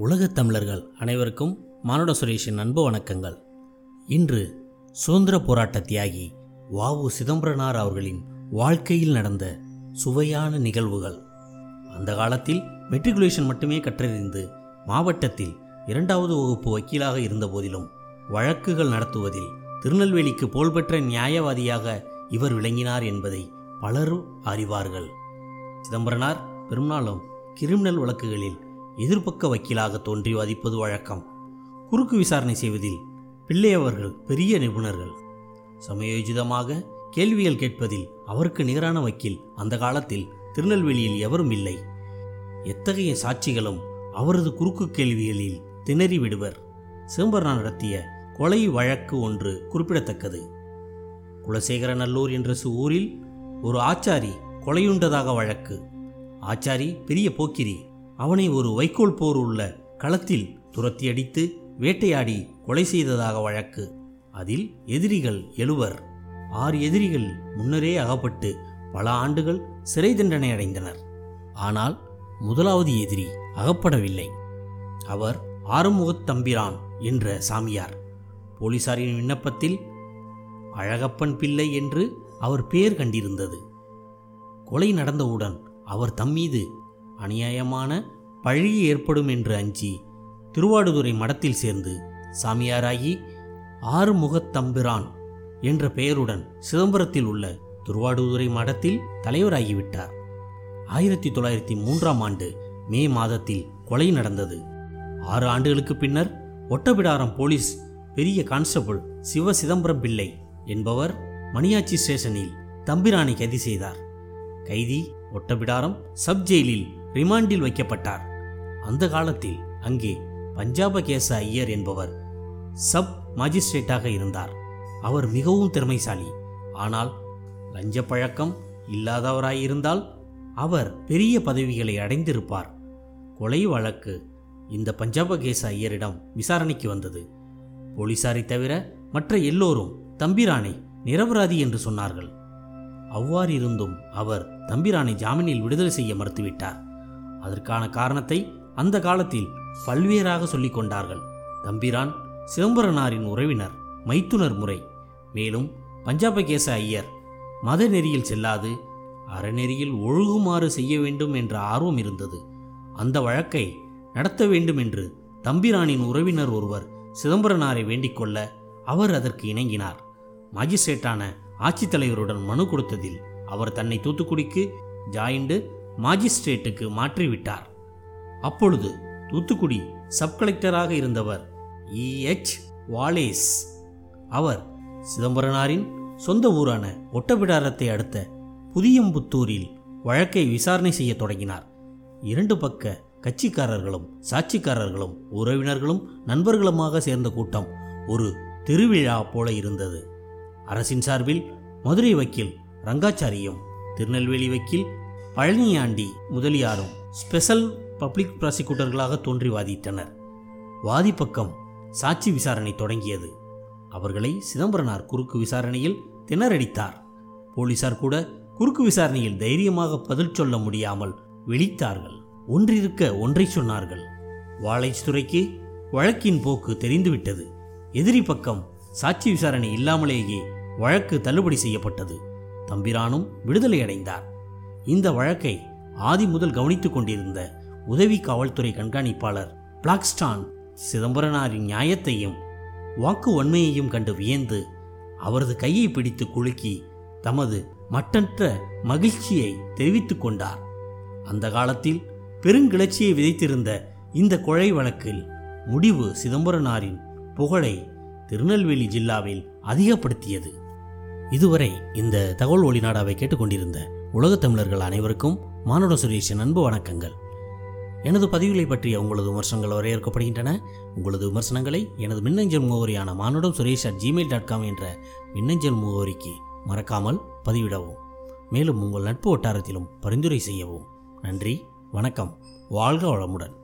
உலகத் தமிழர்கள் அனைவருக்கும் மானுட சுரேஷின் அன்பு வணக்கங்கள். இன்று சுதந்திர போராட்ட தியாகி வாவு சிதம்பரனார் அவர்களின் வாழ்க்கையில் நடந்த சுவையான நிகழ்வுகள். அந்த காலத்தில் மெட்ரிகுலேஷன் மட்டுமே கற்றறிந்து மாவட்டத்தில் இரண்டாவது வகுப்பு வக்கீலாக இருந்த போதிலும் வழக்குகள் நடத்துவதில் திருநெல்வேலிக்கு புகழ்பெற்ற நியாயவாதியாக இவர் விளங்கினார் என்பதை பலரும் அறிவார்கள். சிதம்பரனார் பெரும்பாலும் கிரிமினல் வழக்குகளில் எதிர்ப்பக்க வக்கீலாக தோன்றி வாதிப்பது வழக்கம். குறுக்கு விசாரணை செய்வதில் பிள்ளை அவர்கள் பெரிய நிபுணர்கள். சமயோஜிதமாக கேள்விகள் கேட்பதில் அவருக்கு நிகரான வக்கீல் அந்த காலத்தில் திருநெல்வேலியில் எவரும் இல்லை. எத்தகைய சாட்சிகளும் அவரது குறுக்கு கேள்விகளில் திணறி விடுவர். சிதம்பரனார் நடத்திய கொலை வழக்கு ஒன்று குறிப்பிடத்தக்கது. குலசேகரநல்லூர் என்ற சு- ஊரில் ஒரு ஆச்சாரி கொலையுண்டதாக வழக்கு. ஆச்சாரி பெரிய போக்கிரி. அவனை ஒரு வைக்கோல் போர் உள்ள களத்தில் துரத்தி அடித்து வேட்டையாடி கொலை செய்ததாக வழக்கு. அதில் எதிரிகள் எழுவர். ஆறு எதிரிகள் முன்னரே அகப்பட்டு பல ஆண்டுகள் சிறை தண்டனை அடைந்தனர். ஆனால் முதலாவது எதிரி அகப்படவில்லை. அவர் ஆறுமுகத் தம்பிரான் என்ற சாமியார். போலீசாரின் விண்ணப்பத்தில் அழகப்பன் பிள்ளை என்று அவர் பெயர் கண்டிருந்தது. கொலை நடந்தவுடன் அவர் தம்மீது அநியாயமான பழி ஏற்படும் என்று அஞ்சி திருவாடுதுறை மடத்தில் சேர்ந்து சாமியாராகி ஆறுமுகத்தம்பிரான் என்ற பெயருடன் சிதம்பரத்தில் உள்ள திருவாடுதுறை மடத்தில் தலைவராகிவிட்டார். ஆயிரத்தி தொள்ளாயிரத்தி மூன்றாம் ஆண்டு மே மாதத்தில் கொலை நடந்தது. ஆறு ஆண்டுகளுக்கு பின்னர் ஒட்டபிடாரம் போலீஸ் பெரிய கான்ஸ்டபிள் சிவ சிதம்பரம் பிள்ளை என்பவர் மணியாச்சி ஸ்டேஷனில் தம்பிரானை கைது செய்தார். கைதி ஒட்டபிடாரம் சப் ஜெயிலில் ரிமாண்டில் வைக்கப்பட்டார். அந்த காலத்தில் அங்கே பஞ்சாபகேச ஐயர் என்பவர் சப் மாஜிஸ்ட்ரேட்டாக இருந்தார். அவர் மிகவும் திறமைசாலி. ஆனால் லஞ்ச பழக்கம் இல்லாதவராயிருந்தால் அவர் பெரிய பதவிகளை அடைந்திருப்பார். கொலை வழக்கு இந்த பஞ்சாபகேச ஐயரிடம் விசாரணைக்கு வந்தது. போலீசாரை தவிர மற்ற எல்லோரும் தம்பிரானை நிரபராதி என்று சொன்னார்கள். அவ்வாறிருந்தும் அவர் தம்பிரானை ஜாமீனில் விடுதலை செய்ய மறுத்துவிட்டார். அதற்கான காரணத்தை அந்த காலத்தில் பல்வேறாக சொல்லிக் கொண்டார்கள். தம்பிரான் சிதம்பரனாரின் உறவினர் மைத்துனர் முறை. மேலும் பஞ்சாபகேச ஐயர் மத நெறியில் செல்லாது அறநெறியில் ஒழுகுமாறு செய்ய வேண்டும் என்ற ஆர்வம் இருந்தது. அந்த வழக்கை நடத்த வேண்டும் என்று தம்பிரானின் உறவினர் ஒருவர் சிதம்பரனாரை வேண்டிக் கொள்ள அவர் அதற்கு இணங்கினார். மாஜிஸ்ட்ரேட்டான ஆட்சித்தலைவருடன் மனு கொடுத்ததில் அவர் தன்னை தூத்துக்குடிக்கு ஜாயிண்டு மாஜிஸ்ட்ரேட்டுக்கு மாற்றிவிட்டார். அப்பொழுது தூத்துக்குடி சப் கலெக்டராக இருந்தவர் இஎச் வாலேஸ். அவர் சிதம்பரனாரின் சொந்த ஊரான ஒட்டபிடாரத்தை அடுத்த புதியம்புத்தூரில் வழக்கை விசாரணை செய்ய தொடங்கினார். இரண்டு பக்க கட்சிக்காரர்களும் சாட்சிக்காரர்களும் உறவினர்களும் நண்பர்களுமாக சேர்ந்த கூட்டம் ஒரு திருவிழா போல இருந்தது. அரசின் சார்பில் மதுரை வக்கீல் ரங்காச்சாரியும் திருநெல்வேலி வக்கீல் பழனியாண்டி முதலியாரும் ஸ்பெஷல் பப்ளிக் ப்ராசிக்யூட்டர்களாக தோன்றி வாதிட்டனர். வாதி பக்கம் சாட்சி விசாரணை தொடங்கியது. அவர்களை சிதம்பரனார் குறுக்கு விசாரணையில் திணறடித்தார். போலீசார் கூட குறுக்கு விசாரணையில் தைரியமாக பதில் சொல்ல முடியாமல் விழித்தார்கள். ஒன்றிருக்க ஒன்றை சொன்னார்கள். வாழைத்துறைக்கு வழக்கின் போக்கு தெரிந்துவிட்டது. எதிரி பக்கம் சாட்சி விசாரணை இல்லாமலேயே வழக்கு தள்ளுபடி செய்யப்பட்டது. தம்பிரானும் விடுதலை அடைந்தார். இந்த வழக்கை ஆதி முதல் கவனித்துக் கொண்டிருந்த உதவி காவல்துறை கண்காணிப்பாளர் பிளாக்ஸ்டான் சிதம்பரனாரின் நியாயத்தையும் வாக்கு வன்மையையும் கண்டு வியந்து அவரது கையை பிடித்து குலுக்கி தமது மட்டற்ற மகிழ்ச்சியை தெரிவித்துக் கொண்டார். அந்த காலத்தில் பெருங்கிளர்ச்சியை விதைத்திருந்த இந்த கொலை வழக்கில் முடிவு சிதம்பரனாரின் புகழை திருநெல்வேலி ஜில்லாவில் அதிகப்படுத்தியது. இதுவரை இந்த தகவல் ஒளிநாடாவை கேட்டுக்கொண்டிருந்த உலகத் தமிழர்கள் அனைவருக்கும் மானுட சுரேஷின் அன்பு வணக்கங்கள். எனது பதிவுகளை பற்றிய உங்களது விமர்சனங்கள் வரையறுக்கப்படுகின்றன. உங்களது விமர்சனங்களை எனது மின்னஞ்சல் முகவரியான Manudam Suresh at Gmail dot com என்ற மின்னஞ்சல் முகவரிக்கு மறக்காமல் பதிவிடவும். மேலும் உங்கள் நட்பு வட்டாரத்திலும் பரிந்துரை செய்யவும். நன்றி வணக்கம் வாழ்க வளமுடன்.